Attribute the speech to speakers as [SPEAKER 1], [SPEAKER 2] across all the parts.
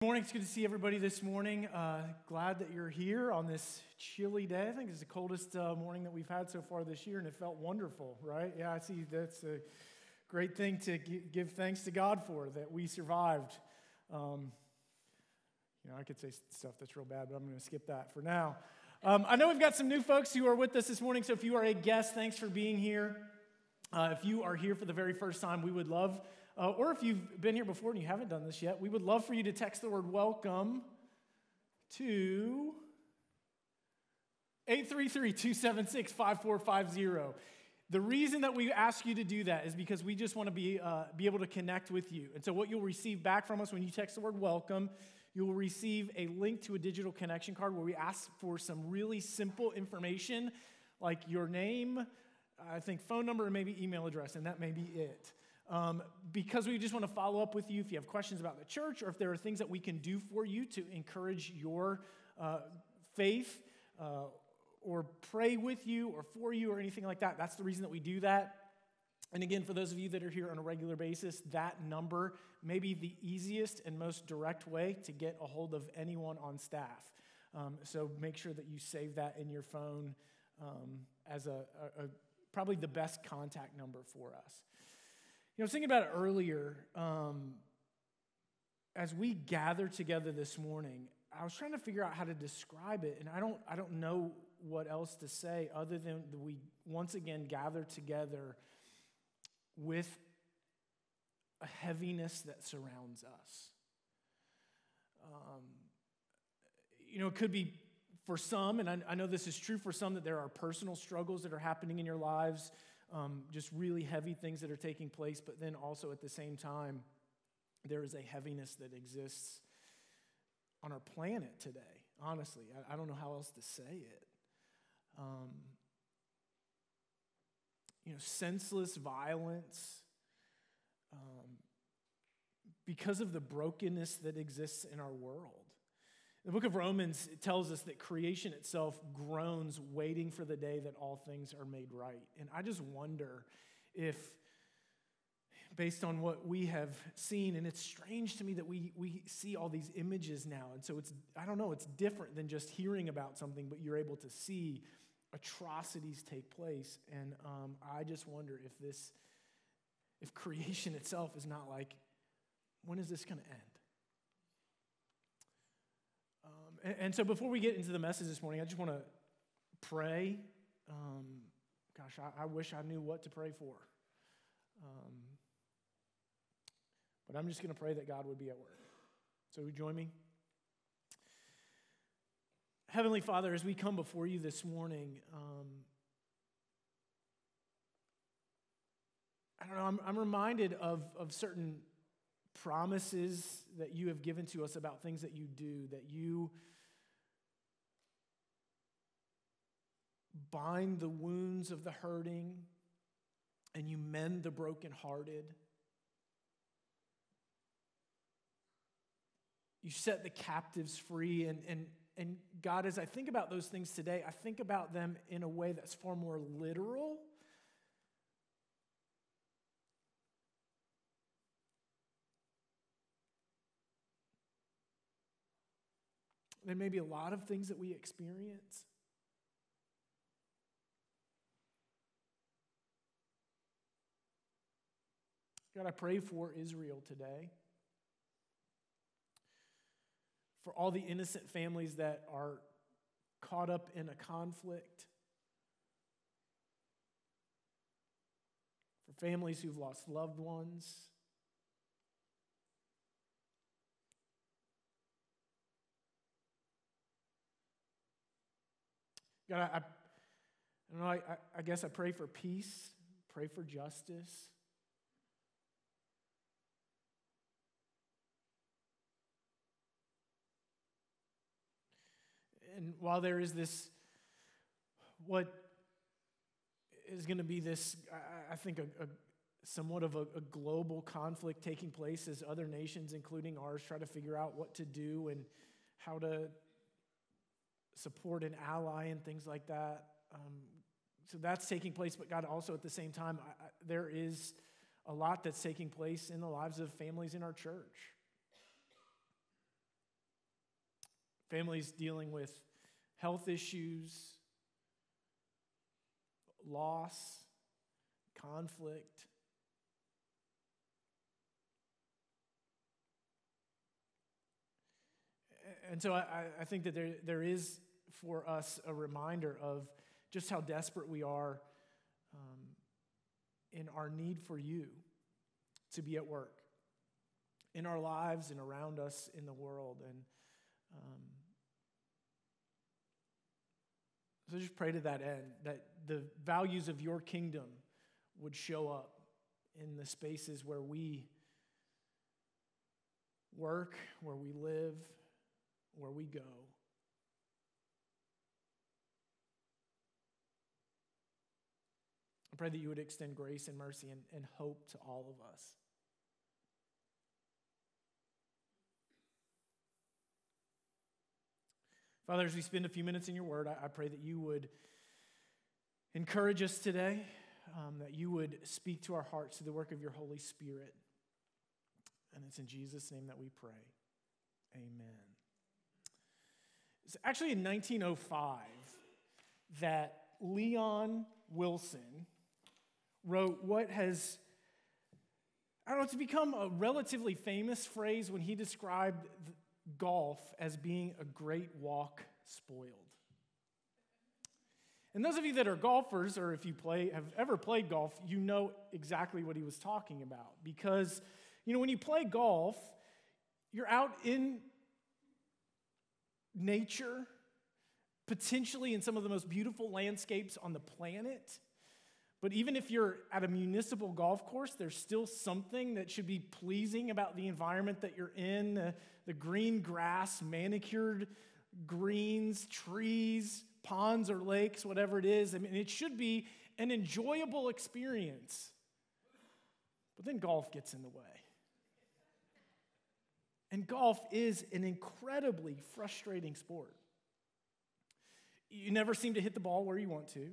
[SPEAKER 1] Good morning. It's good to see everybody this morning. Uh, glad that you're here on this chilly day. I think it's the coldest uh, morning that we've had so far this year, and it felt wonderful, right? Yeah, I see that's a great thing to g- give thanks to God for that we survived. Um, you know, I could say stuff that's real bad, but I'm going to skip that for now. Um, I know we've got some new folks who are with us this morning, so if you are a guest, thanks for being here. Uh, if you are here for the very first time, we would love uh, or if you've been here before and you haven't done this yet, we would love for you to text the word welcome to 833 276 5450. The reason that we ask you to do that is because we just want to be, uh, be able to connect with you. And so, what you'll receive back from us when you text the word welcome, you will receive a link to a digital connection card where we ask for some really simple information like your name, I think phone number, and maybe email address, and that may be it um, because we just want to follow up with you if you have questions about the church or if there are things that we can do for you to encourage your uh, faith uh, or pray with you or for you or anything like that. That's the reason that we do that. And again, for those of you that are here on a regular basis, that number may be the easiest and most direct way to get a hold of anyone on staff. Um, so make sure that you save that in your phone um, as a, a, a, probably the best contact number for us. You know, I was thinking about it earlier. Um, as we gather together this morning, I was trying to figure out how to describe it, and I don't, I don't know what else to say other than we once again gather together with a heaviness that surrounds us. Um, you know, it could be for some, and I, I know this is true for some, that there are personal struggles that are happening in your lives um, just really heavy things that are taking place, but then also at the same time, there is a heaviness that exists on our planet today. Honestly, I, I don't know how else to say it. Um, you know, senseless violence, um, because of the brokenness that exists in our world. The book of Romans tells us that creation itself groans, waiting for the day that all things are made right. And I just wonder if, based on what we have seen, and it's strange to me that we, we see all these images now. And so it's, I don't know, it's different than just hearing about something, but you're able to see atrocities take place. And um, I just wonder if this, if creation itself is not like, when is this going to end? And, so before we get into the message this morning, I just want to pray. Um, gosh, I, I, wish I knew what to pray for. Um, but I'm just going to pray that God would be at work. So, would join me? Heavenly Father, as we come before you this morning, um, I don't know, I'm, I'm reminded of, of certain promises that you have given to us about things that you do, that you bind the wounds of the hurting and you mend the brokenhearted. You set the captives free. And, and, and God, as I think about those things today, I think about them in a way that's far more literal than maybe a lot of things that we experience. God, I pray for Israel today. For all the innocent families that are caught up in a conflict. For families who've lost loved ones. God, I, I, I, know, I, I guess I pray for peace, pray for justice. And while there is this, what is going to be this, I, think, a, a, somewhat of a, a global conflict taking place as other nations, including ours, try to figure out what to do and how to support an ally and things like that. Um, so that's taking place, but God, also at the same time, I, I, there is a lot that's taking place in the lives of families in our church. families dealing with health issues, loss, conflict. And so I, I think that there, there is for us a reminder of just how desperate we are um, in our need for you to be at work in our lives and around us in the world. And um, so just pray to that end that the values of your kingdom would show up in the spaces where we work, where we live, where we go. I pray that you would extend grace and mercy and, and hope to all of us. Father, as we spend a few minutes in your word, I, I pray that you would encourage us today, um, that you would speak to our hearts through the work of your Holy Spirit. And it's in Jesus' name that we pray. Amen. It's actually in 1905 that Leon Wilson wrote what has, I don't know, it's become a relatively famous phrase when he described golf as being a great walk spoiled. And those of you that are golfers, or if you play, have ever played golf, you know exactly what he was talking about. Because, you know, when you play golf, you're out in nature, potentially in some of the most beautiful landscapes on the planet. But even if you're at a municipal golf course, there's still something that should be pleasing about the environment that you're in the, the green grass, manicured greens, trees, ponds or lakes, whatever it is. I mean, it should be an enjoyable experience. But then golf gets in the way. And golf is an incredibly frustrating sport. You never seem to hit the ball where you want to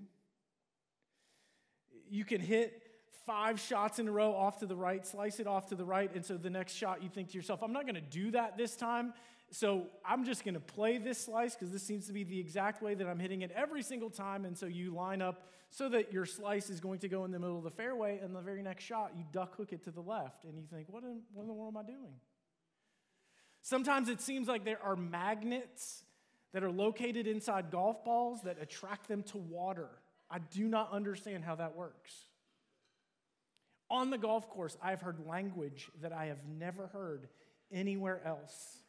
[SPEAKER 1] you can hit five shots in a row off to the right, slice it off to the right, and so the next shot you think to yourself, I'm not going to do that this time. So I'm just going to play this slice because this seems to be the exact way that I'm hitting it every single time. And so you line up so that your slice is going to go in the middle of the fairway, and the very next shot you duck hook it to the left, and you think, what in, what in the world am I doing? Sometimes it seems like there are magnets that are located inside golf balls that attract them to water. I do not understand how that works. On the golf course, I've heard language that I have never heard anywhere else.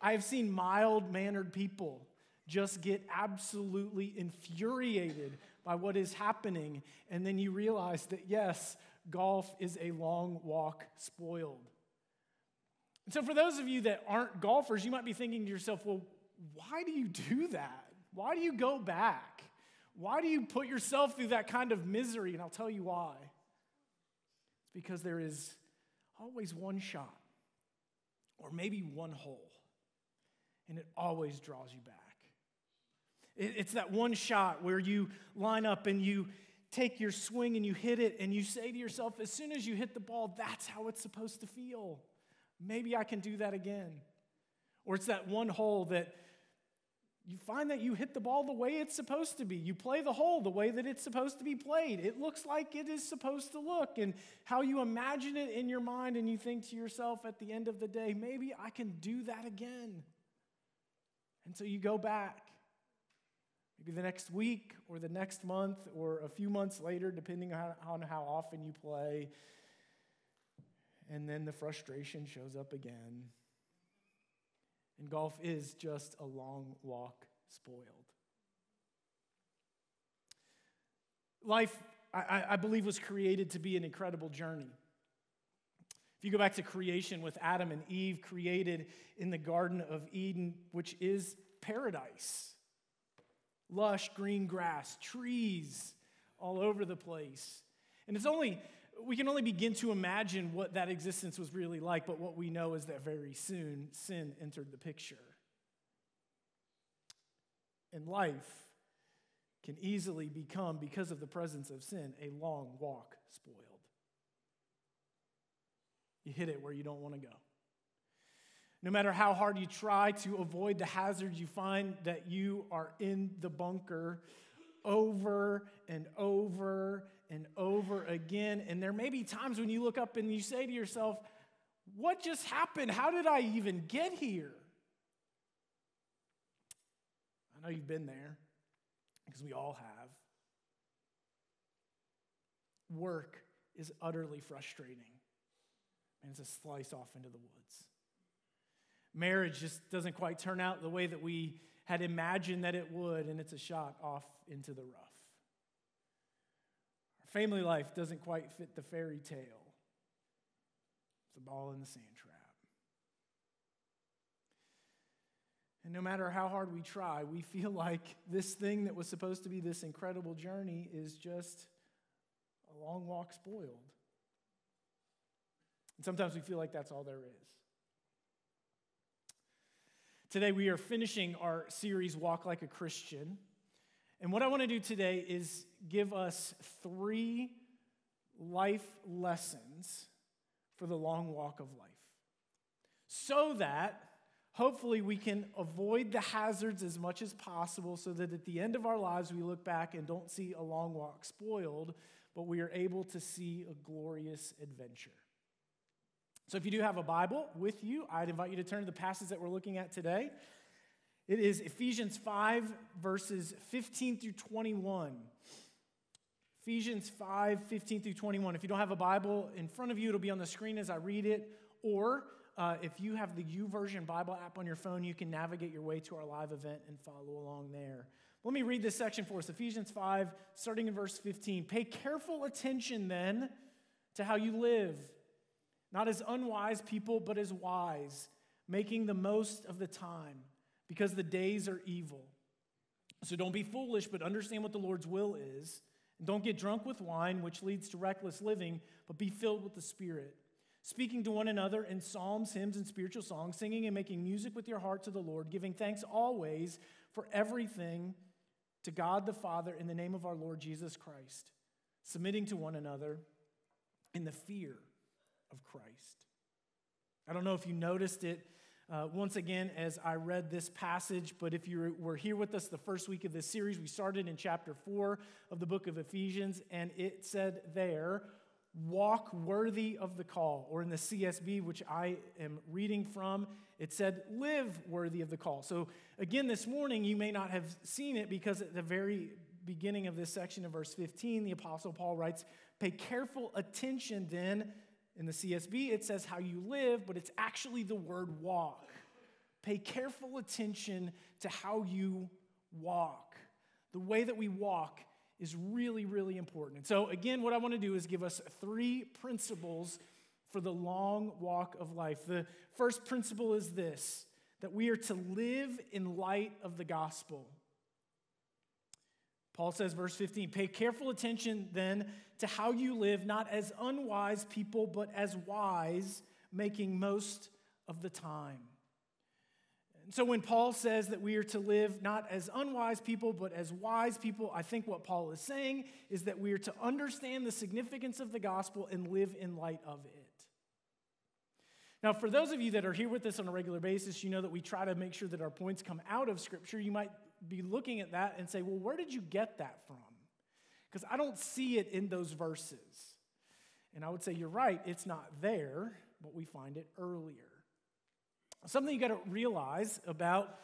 [SPEAKER 1] I have seen mild mannered people just get absolutely infuriated by what is happening, and then you realize that yes, golf is a long walk spoiled. So, for those of you that aren't golfers, you might be thinking to yourself, well, why do you do that? Why do you go back? Why do you put yourself through that kind of misery? And I'll tell you why. It's because there is always one shot, or maybe one hole, and it always draws you back. It's that one shot where you line up and you take your swing and you hit it, and you say to yourself, as soon as you hit the ball, that's how it's supposed to feel. Maybe I can do that again. Or it's that one hole that you find that you hit the ball the way it's supposed to be. You play the hole the way that it's supposed to be played. It looks like it is supposed to look. And how you imagine it in your mind, and you think to yourself at the end of the day, maybe I can do that again. And so you go back. Maybe the next week or the next month or a few months later, depending on how often you play. And then the frustration shows up again. And golf is just a long walk spoiled. Life, I, I, believe, was created to be an incredible journey. If you go back to creation with Adam and Eve, created in the Garden of Eden, which is paradise lush green grass, trees all over the place. And it's only we can only begin to imagine what that existence was really like, but what we know is that very soon sin entered the picture. And life can easily become, because of the presence of sin, a long walk spoiled. You hit it where you don't want to go. No matter how hard you try to avoid the hazards, you find that you are in the bunker over and again. And there may be times when you look up and you say to yourself, What just happened? How did I even get here? I know you've been there because we all have. Work is utterly frustrating, and it's a slice off into the woods. Marriage just doesn't quite turn out the way that we had imagined that it would, and it's a shot off into the rough. Family life doesn't quite fit the fairy tale, it's a ball in the sand trap. And no matter how hard we try, we feel like this thing that was supposed to be this incredible journey is just a long walk spoiled. And sometimes we feel like that's all there is. Today, we are finishing our series, Walk Like a Christian. And what I want to do today is give us three life lessons for the long walk of life. So that hopefully we can avoid the hazards as much as possible so that at the end of our lives we look back and don't see a long walk spoiled, but we are able to see a glorious adventure. So if you do have a Bible with you, I'd invite you to turn to the passage that we're looking at today. It is Ephesians 5, verses 15 through 21. Ephesians 5, 15 through 21. If you don't have a Bible in front of you, it'll be on the screen as I read it. Or uh, if you have the YouVersion Bible app on your phone, you can navigate your way to our live event and follow along there. Let me read this section for us Ephesians 5, starting in verse 15. Pay careful attention then to how you live, not as unwise people, but as wise, making the most of the time, because the days are evil. So don't be foolish, but understand what the Lord's will is. And don't get drunk with wine, which leads to reckless living, but be filled with the Spirit speaking to one another in psalms, hymns, and spiritual songs, singing and making music with your heart to the Lord, giving thanks always for everything to God the Father in the name of our Lord Jesus Christ, submitting to one another in the fear of Christ. I don't know if you noticed it uh, once again as I read this passage, but if you were here with us the first week of this series, we started in chapter 4 of the book of Ephesians, and it said there, walk worthy of the call. Or in the CSB, which I am reading from, it said, live worthy of the call. So again, this morning, you may not have seen it because at the very beginning of this section of verse 15, the Apostle Paul writes, Pay careful attention then. In the CSB, it says how you live, but it's actually the word walk. Pay careful attention to how you walk. The way that we walk is really, really important. And so, again, what I want to do is give us three principles for the long walk of life. The first principle is this that we are to live in light of the gospel. Paul says, verse 15, pay careful attention then to how you live, not as unwise people, but as wise, making most of the time. And so when Paul says that we are to live not as unwise people, but as wise people, I think what Paul is saying is that we are to understand the significance of the gospel and live in light of it. Now, for those of you that are here with us on a regular basis, you know that we try to make sure that our points come out of Scripture. You might be looking at that and say, well, where did you get that from? Because I don't see it in those verses. And I would say, you're right, it's not there, but we find it earlier. Something you got to realize about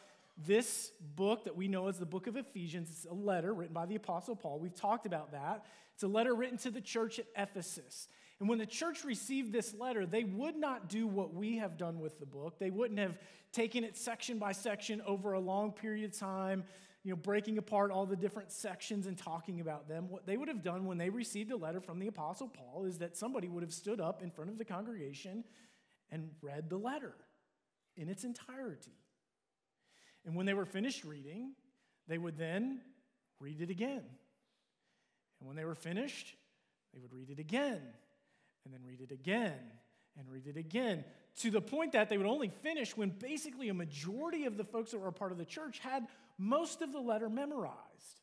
[SPEAKER 1] this book that we know as the book of Ephesians, it's a letter written by the Apostle Paul. We've talked about that. It's a letter written to the church at Ephesus. And when the church received this letter, they would not do what we have done with the book. They wouldn't have taken it section by section over a long period of time, you know, breaking apart all the different sections and talking about them. What they would have done when they received a letter from the Apostle Paul is that somebody would have stood up in front of the congregation and read the letter in its entirety. And when they were finished reading, they would then read it again. And when they were finished, they would read it again, and then read it again, and read it again, to the point that they would only finish when basically a majority of the folks that were a part of the church had most of the letter memorized.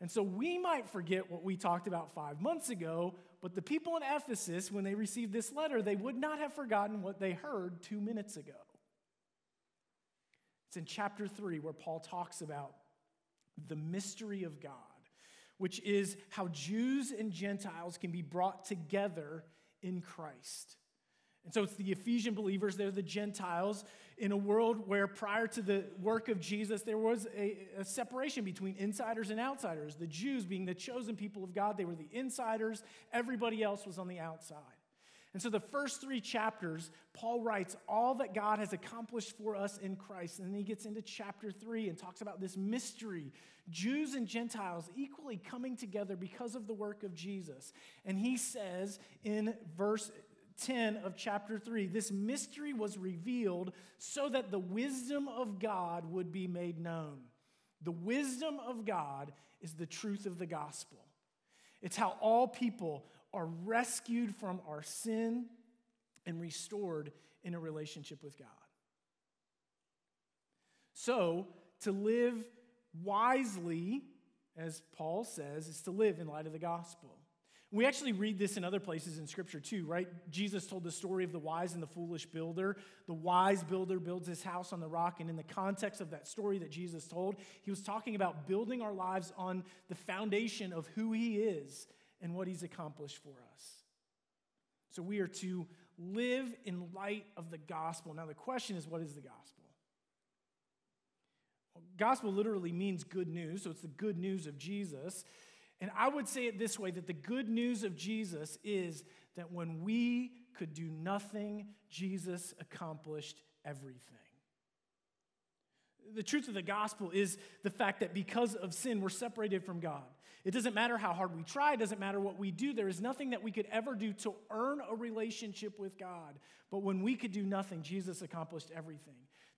[SPEAKER 1] And so we might forget what we talked about five months ago, but the people in Ephesus, when they received this letter, they would not have forgotten what they heard two minutes ago. It's in chapter 3 where Paul talks about the mystery of God, which is how Jews and Gentiles can be brought together in Christ. And so it's the Ephesian believers, they're the Gentiles in a world where prior to the work of Jesus, there was a, a, separation between insiders and outsiders. The Jews, being the chosen people of God, they were the insiders, everybody else was on the outside. And so the first three chapters, Paul writes all that God has accomplished for us in Christ. And then he gets into chapter three and talks about this mystery Jews and Gentiles equally coming together because of the work of Jesus. And he says in verse 10 of chapter 3 this mystery was revealed so that the wisdom of God would be made known. The wisdom of God is the truth of the gospel. It's how all people are rescued from our sin and restored in a relationship with God. So, to live wisely, as Paul says, is to live in light of the gospel. We actually read this in other places in Scripture too, right? Jesus told the story of the wise and the foolish builder. The wise builder builds his house on the rock, and in the context of that story that Jesus told, he was talking about building our lives on the foundation of who he is and what he's accomplished for us. So we are to live in light of the gospel. Now, the question is what is the gospel? Well, gospel literally means good news, so it's the good news of Jesus. And I would say it this way that the good news of Jesus is that when we could do nothing, Jesus accomplished everything. The truth of the gospel is the fact that because of sin, we're separated from God. It doesn't matter how hard we try, it doesn't matter what we do. There is nothing that we could ever do to earn a relationship with God. But when we could do nothing, Jesus accomplished everything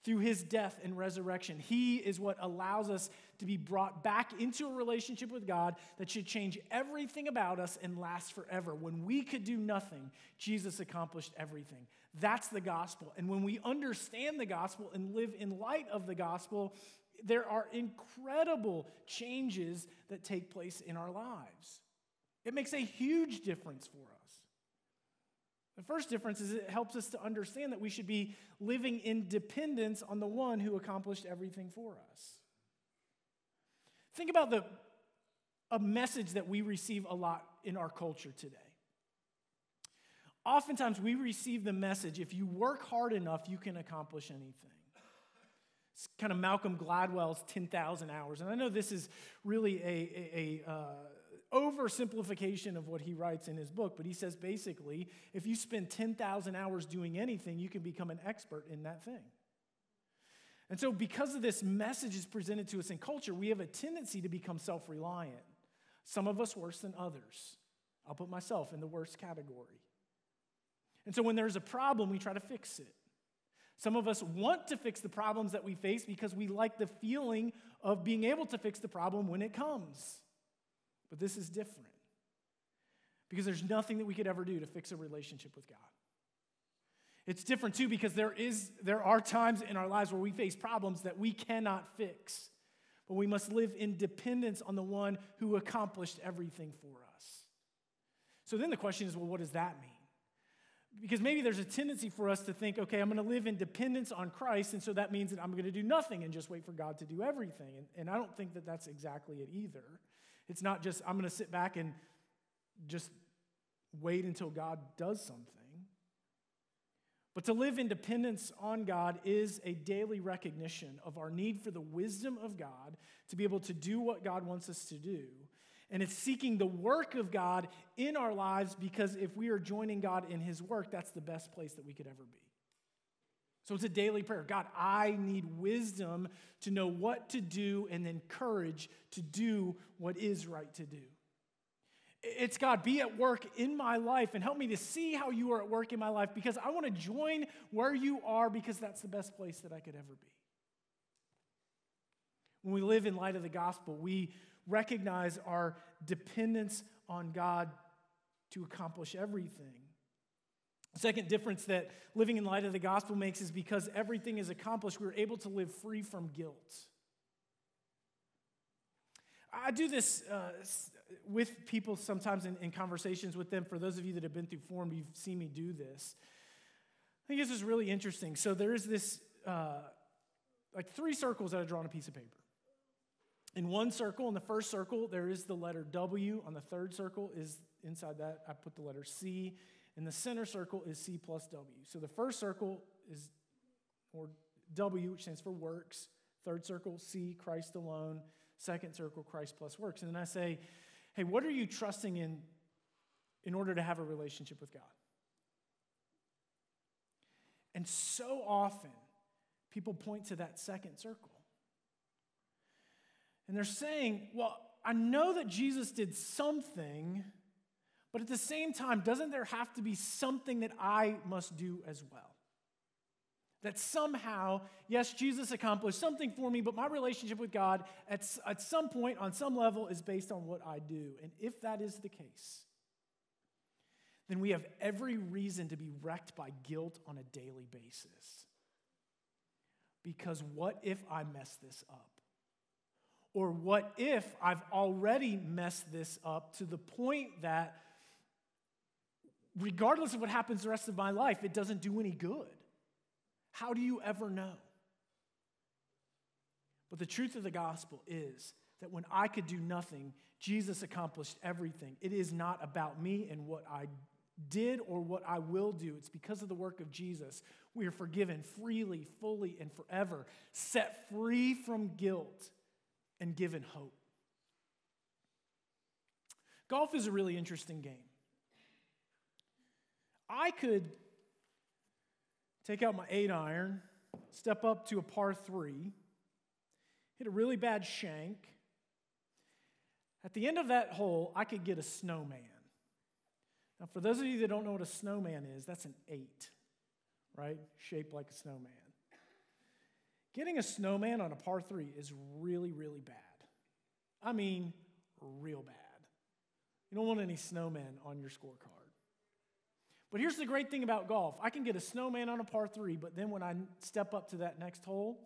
[SPEAKER 1] through his death and resurrection. He is what allows us to be brought back into a relationship with God that should change everything about us and last forever. When we could do nothing, Jesus accomplished everything. That's the gospel. And when we understand the gospel and live in light of the gospel, there are incredible changes that take place in our lives. It makes a huge difference for us. The first difference is it helps us to understand that we should be living in dependence on the one who accomplished everything for us. Think about the, a message that we receive a lot in our culture today. Oftentimes, we receive the message if you work hard enough, you can accomplish anything. It's kind of Malcolm Gladwell's 10,000 hours. And I know this is really a, a, a uh, oversimplification of what he writes in his book, but he says basically if you spend 10,000 hours doing anything, you can become an expert in that thing. And so, because of this message is presented to us in culture, we have a tendency to become self reliant. Some of us worse than others. I'll put myself in the worst category. And so, when there's a problem, we try to fix it. Some of us want to fix the problems that we face because we like the feeling of being able to fix the problem when it comes. But this is different because there's nothing that we could ever do to fix a relationship with God. It's different too because there is there are times in our lives where we face problems that we cannot fix. But we must live in dependence on the one who accomplished everything for us. So then the question is, well, what does that mean? Because maybe there's a tendency for us to think, okay, I'm going to live in dependence on Christ, and so that means that I'm going to do nothing and just wait for God to do everything. And, and I don't think that that's exactly it either. It's not just, I'm going to sit back and just wait until God does something. But to live in dependence on God is a daily recognition of our need for the wisdom of God to be able to do what God wants us to do. And it's seeking the work of God in our lives because if we are joining God in His work, that's the best place that we could ever be. So it's a daily prayer. God, I need wisdom to know what to do and then courage to do what is right to do. It's God, be at work in my life and help me to see how you are at work in my life because I want to join where you are because that's the best place that I could ever be. When we live in light of the gospel, we recognize our dependence on God to accomplish everything. Second difference that living in light of the gospel makes is because everything is accomplished, we're able to live free from guilt. I do this uh, with people sometimes in, in, conversations with them. For those of you that have been through Form, you've seen me do this. I think this is really interesting. So there is this uh, like three circles that I draw on a piece of paper. In one circle, in the first circle, there is the letter W. On the third circle is inside that, I put the letter C. In the center circle is C plus W. So the first circle is, or W, which stands for works. Third circle, C, Christ alone. Second circle, Christ plus works. And then I say, hey, what are you trusting in in order to have a relationship with God? And so often, people point to that second circle. And they're saying, well, I know that Jesus did something, but at the same time, doesn't there have to be something that I must do as well? That somehow, yes, Jesus accomplished something for me, but my relationship with God at, at some point, on some level, is based on what I do. And if that is the case, then we have every reason to be wrecked by guilt on a daily basis. Because what if I mess this up? Or what if I've already messed this up to the point that, regardless of what happens the rest of my life, it doesn't do any good? How do you ever know? But the truth of the gospel is that when I could do nothing, Jesus accomplished everything. It is not about me and what I did or what I will do. It's because of the work of Jesus. We are forgiven freely, fully, and forever, set free from guilt and given hope. Golf is a really interesting game. I could take out my eight iron, step up to a par three, hit a really bad shank. At the end of that hole, I could get a snowman. Now, for those of you that don't know what a snowman is, that's an eight, right? Shaped like a snowman. Getting a snowman on a par three is really, really bad. I mean, real bad. You don't want any snowmen on your scorecard. But here's the great thing about golf I can get a snowman on a par three, but then when I step up to that next hole,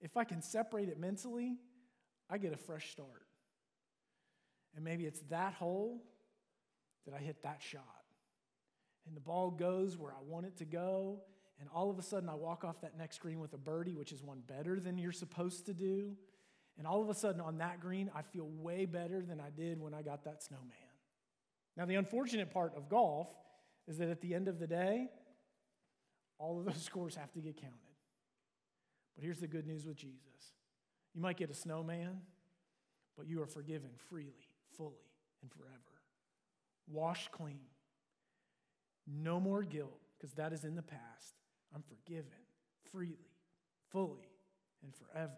[SPEAKER 1] if I can separate it mentally, I get a fresh start. And maybe it's that hole that I hit that shot. And the ball goes where I want it to go, and all of a sudden, I walk off that next green with a birdie, which is one better than you're supposed to do. And all of a sudden, on that green, I feel way better than I did when I got that snowman. Now, the unfortunate part of golf is that at the end of the day, all of those scores have to get counted. But here's the good news with Jesus you might get a snowman, but you are forgiven freely, fully, and forever. Washed clean. No more guilt, because that is in the past. I'm forgiven freely, fully, and forever,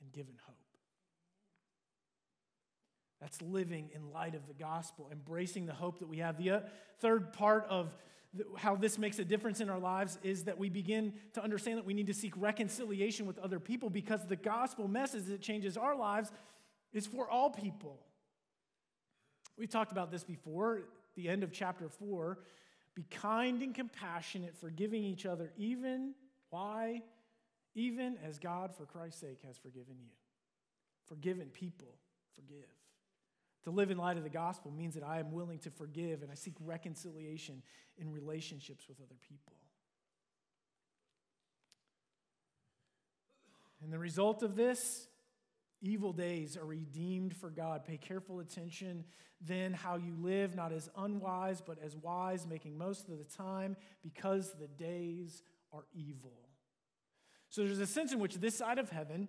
[SPEAKER 1] and given hope. That's living in light of the gospel, embracing the hope that we have. The uh, third part of how this makes a difference in our lives is that we begin to understand that we need to seek reconciliation with other people because the gospel message that changes our lives is for all people. We've talked about this before, the end of chapter 4. Be kind and compassionate, forgiving each other, even, why? Even as God, for Christ's sake, has forgiven you. Forgiven people, forgive. To live in light of the gospel means that I am willing to forgive and I seek reconciliation in relationships with other people. And the result of this, evil days are redeemed for God. Pay careful attention then how you live, not as unwise, but as wise, making most of the time because the days are evil. So there's a sense in which this side of heaven,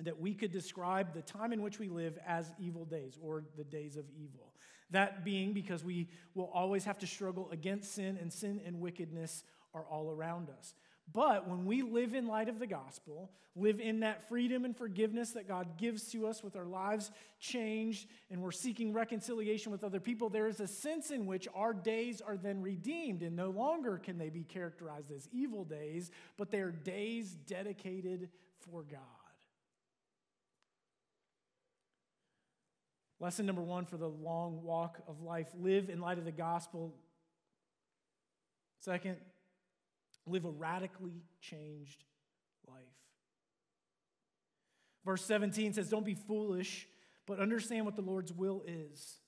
[SPEAKER 1] that we could describe the time in which we live as evil days or the days of evil. That being because we will always have to struggle against sin, and sin and wickedness are all around us. But when we live in light of the gospel, live in that freedom and forgiveness that God gives to us with our lives changed, and we're seeking reconciliation with other people, there is a sense in which our days are then redeemed, and no longer can they be characterized as evil days, but they are days dedicated for God. Lesson number one for the long walk of life live in light of the gospel. Second, live a radically changed life. Verse 17 says, Don't be foolish, but understand what the Lord's will is.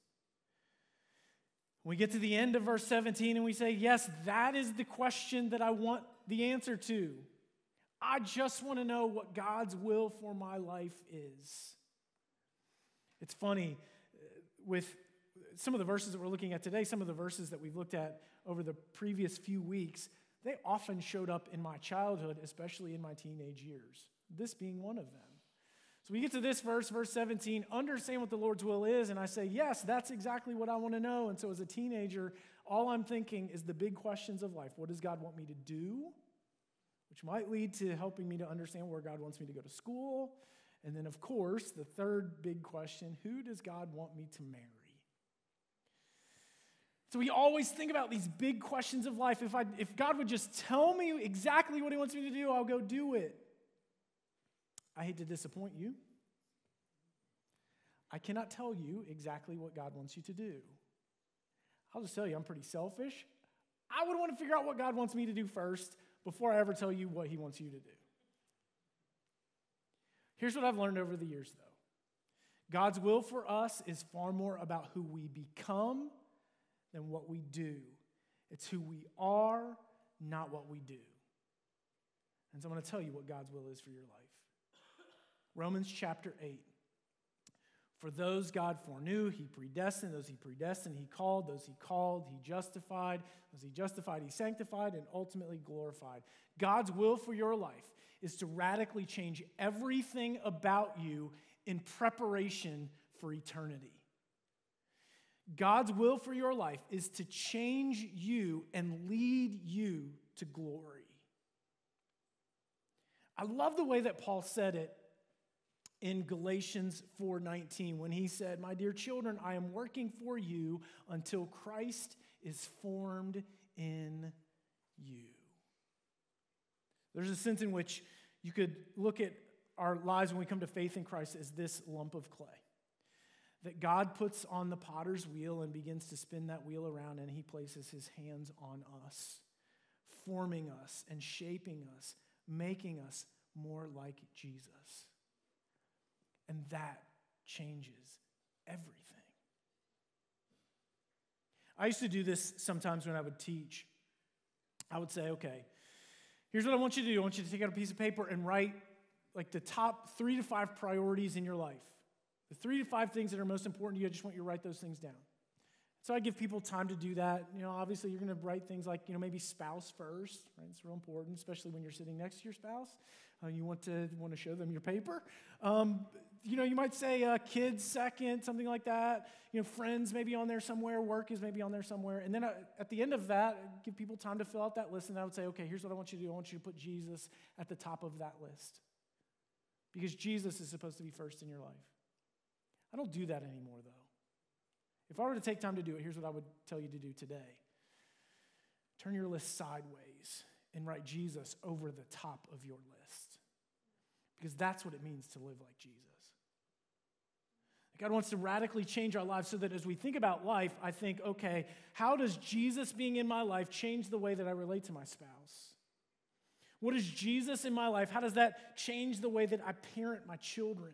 [SPEAKER 1] We get to the end of verse 17 and we say, Yes, that is the question that I want the answer to. I just want to know what God's will for my life is. It's funny uh, with some of the verses that we're looking at today, some of the verses that we've looked at over the previous few weeks, they often showed up in my childhood, especially in my teenage years, this being one of them. So we get to this verse, verse 17, understand what the Lord's will is, and I say, yes, that's exactly what I want to know. And so as a teenager, all I'm thinking is the big questions of life. What does God want me to do? Which might lead to helping me to understand where God wants me to go to school. And then, of course, the third big question who does God want me to marry? So we always think about these big questions of life. If, I, if God would just tell me exactly what He wants me to do, I'll go do it. I hate to disappoint you. I cannot tell you exactly what God wants you to do. I'll just tell you, I'm pretty selfish. I would want to figure out what God wants me to do first before I ever tell you what He wants you to do. Here's what I've learned over the years, though God's will for us is far more about who we become than what we do. It's who we are, not what we do. And so I'm going to tell you what God's will is for your life. Romans chapter 8. For those God foreknew, he predestined. Those he predestined, he called. Those he called, he justified. Those he justified, he sanctified and ultimately glorified. God's will for your life is to radically change everything about you in preparation for eternity. God's will for your life is to change you and lead you to glory. I love the way that Paul said it in Galatians 4:19 when he said, "My dear children, I am working for you until Christ is formed in you." There's a sense in which you could look at our lives when we come to faith in Christ as this lump of clay. That God puts on the potter's wheel and begins to spin that wheel around, and he places his hands on us, forming us and shaping us, making us more like Jesus. And that changes everything. I used to do this sometimes when I would teach. I would say, okay, here's what I want you to do. I want you to take out a piece of paper and write like the top three to five priorities in your life. The three to five things that are most important to you, I just want you to write those things down. So I give people time to do that. You know, obviously you're going to write things like, you know, maybe spouse first, right? It's real important, especially when you're sitting next to your spouse. Uh, you want to want to show them your paper. Um, you know, you might say uh, kids second, something like that. You know, friends maybe on there somewhere, work is maybe on there somewhere. And then uh, at the end of that, give people time to fill out that list. And I would say, okay, here's what I want you to do I want you to put Jesus at the top of that list. Because Jesus is supposed to be first in your life. I don't do that anymore, though. If I were to take time to do it, here's what I would tell you to do today turn your list sideways and write Jesus over the top of your list. Because that's what it means to live like Jesus. God wants to radically change our lives so that as we think about life, I think, okay, how does Jesus being in my life change the way that I relate to my spouse? What is Jesus in my life? How does that change the way that I parent my children?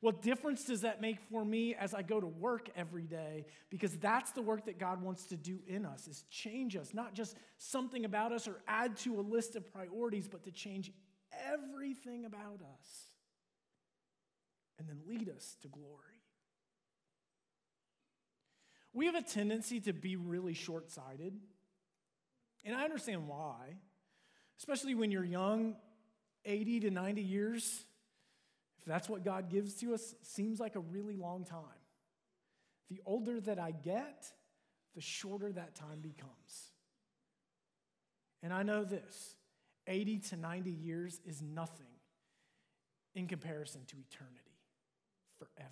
[SPEAKER 1] What difference does that make for me as I go to work every day? Because that's the work that God wants to do in us, is change us, not just something about us or add to a list of priorities, but to change everything about us and then lead us to glory. We have a tendency to be really short sighted, and I understand why, especially when you're young, 80 to 90 years if that's what God gives to us, seems like a really long time. The older that I get, the shorter that time becomes. And I know this 80 to 90 years is nothing in comparison to eternity, forever.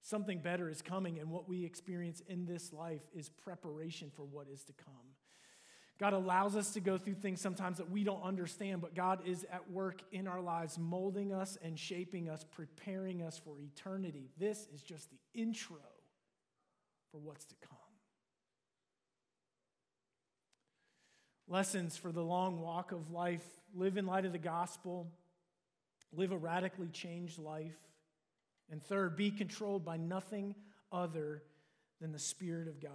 [SPEAKER 1] Something better is coming, and what we experience in this life is preparation for what is to come. God allows us to go through things sometimes that we don't understand, but God is at work in our lives, molding us and shaping us, preparing us for eternity. This is just the intro for what's to come. Lessons for the long walk of life live in light of the gospel, live a radically changed life. And third, be controlled by nothing other than the Spirit of God.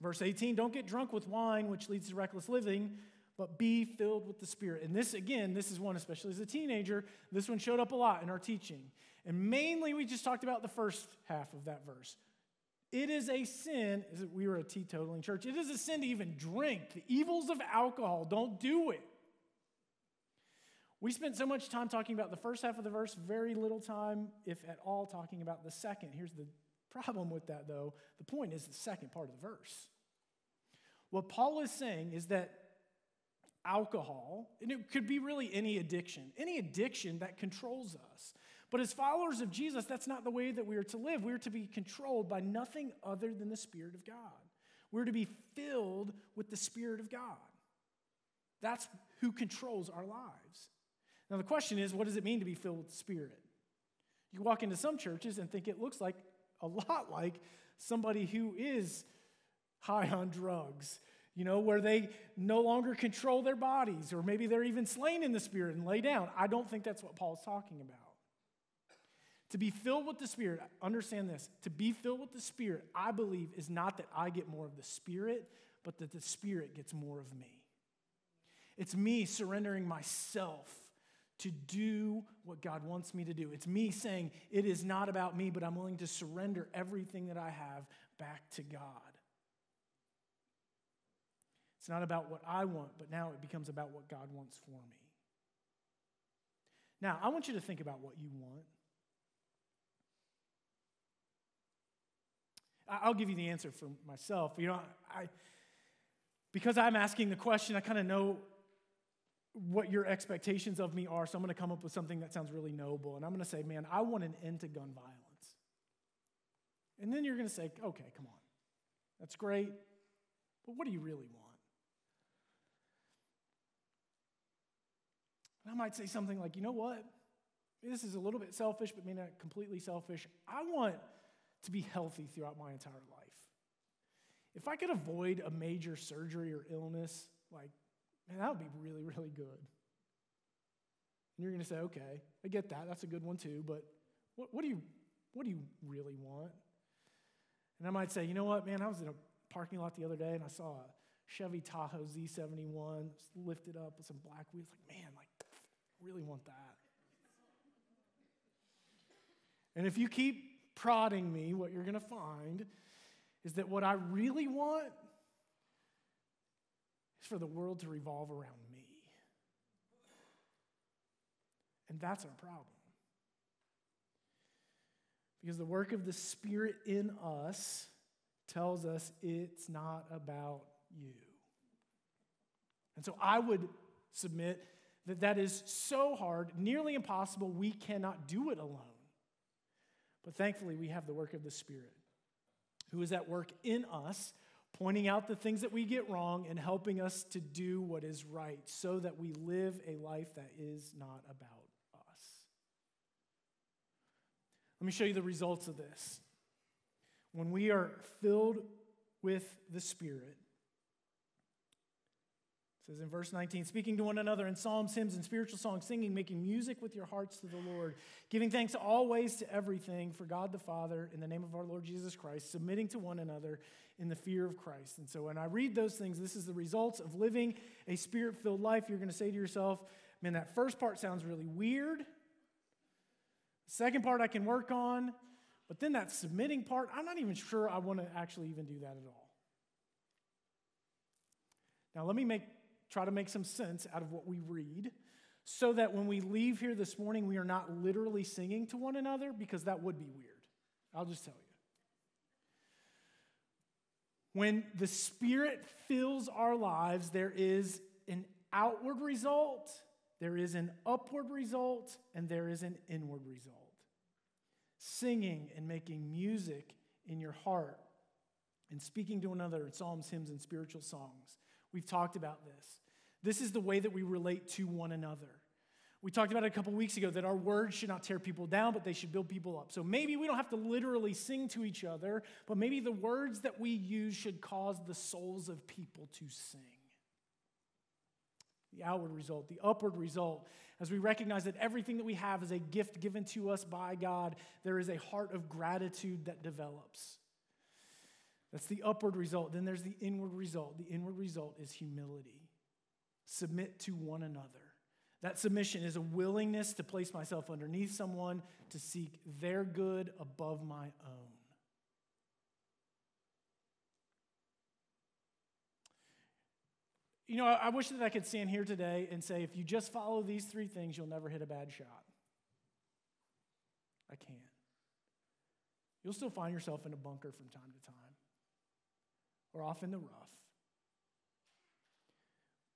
[SPEAKER 1] Verse 18 Don't get drunk with wine, which leads to reckless living, but be filled with the Spirit. And this, again, this is one, especially as a teenager, this one showed up a lot in our teaching. And mainly, we just talked about the first half of that verse. It is a sin, we were a teetotaling church, it is a sin to even drink. The evils of alcohol, don't do it. We spent so much time talking about the first half of the verse, very little time, if at all, talking about the second. Here's the problem with that, though. The point is the second part of the verse. What Paul is saying is that alcohol, and it could be really any addiction, any addiction that controls us. But as followers of Jesus, that's not the way that we are to live. We're to be controlled by nothing other than the Spirit of God. We're to be filled with the Spirit of God. That's who controls our lives. Now, the question is what does it mean to be filled with the Spirit? You walk into some churches and think it looks like a lot like somebody who is high on drugs, you know, where they no longer control their bodies, or maybe they're even slain in the Spirit and lay down. I don't think that's what Paul's talking about. To be filled with the Spirit, understand this, to be filled with the Spirit, I believe, is not that I get more of the Spirit, but that the Spirit gets more of me. It's me surrendering myself to do what God wants me to do. It's me saying, It is not about me, but I'm willing to surrender everything that I have back to God. It's not about what I want, but now it becomes about what God wants for me. Now, I want you to think about what you want. I'll give you the answer for myself. You know, I, because I'm asking the question, I kind of know what your expectations of me are, so I'm going to come up with something that sounds really noble. And I'm going to say, man, I want an end to gun violence. And then you're going to say, okay, come on. That's great. But what do you really want? And I might say something like, you know what? This is a little bit selfish, but maybe not completely selfish. I want to be healthy throughout my entire life. If I could avoid a major surgery or illness, like Man, that would be really, really good. And you're going to say, okay, I get that. That's a good one too. But what, what, do you, what do you really want? And I might say, you know what, man, I was in a parking lot the other day and I saw a Chevy Tahoe Z71 lifted up with some black wheels. Like, man, like, I really want that. And if you keep prodding me, what you're going to find is that what I really want for the world to revolve around me. And that's our problem. Because the work of the Spirit in us tells us it's not about you. And so I would submit that that is so hard, nearly impossible, we cannot do it alone. But thankfully, we have the work of the Spirit who is at work in us pointing out the things that we get wrong and helping us to do what is right so that we live a life that is not about us. Let me show you the results of this. When we are filled with the Spirit, says in verse 19, speaking to one another in psalms, hymns, and spiritual songs, singing, making music with your hearts to the Lord, giving thanks always to everything for God the Father in the name of our Lord Jesus Christ, submitting to one another in the fear of Christ. And so when I read those things, this is the results of living a spirit filled life. You're going to say to yourself, man, that first part sounds really weird. Second part I can work on. But then that submitting part, I'm not even sure I want to actually even do that at all. Now, let me make, try to make some sense out of what we read so that when we leave here this morning, we are not literally singing to one another because that would be weird. I'll just tell you. When the Spirit fills our lives, there is an outward result, there is an upward result, and there is an inward result. Singing and making music in your heart and speaking to another in psalms, hymns, and spiritual songs. We've talked about this. This is the way that we relate to one another. We talked about it a couple weeks ago that our words should not tear people down, but they should build people up. So maybe we don't have to literally sing to each other, but maybe the words that we use should cause the souls of people to sing. The outward result, the upward result, as we recognize that everything that we have is a gift given to us by God, there is a heart of gratitude that develops. That's the upward result. Then there's the inward result. The inward result is humility. Submit to one another. That submission is a willingness to place myself underneath someone, to seek their good above my own. You know, I wish that I could stand here today and say, if you just follow these three things, you'll never hit a bad shot. I can't. You'll still find yourself in a bunker from time to time or off in the rough.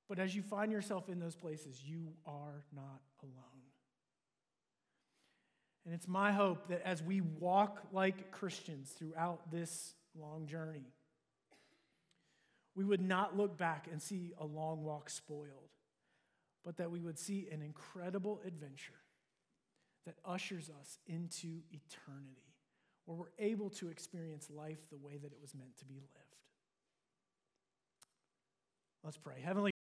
[SPEAKER 1] But as you find yourself in those places, you are not alone. And it's my hope that as we walk like Christians throughout this long journey, we would not look back and see a long walk spoiled, but that we would see an incredible adventure that ushers us into eternity, where we're able to experience life the way that it was meant to be lived. Let's pray. Heavenly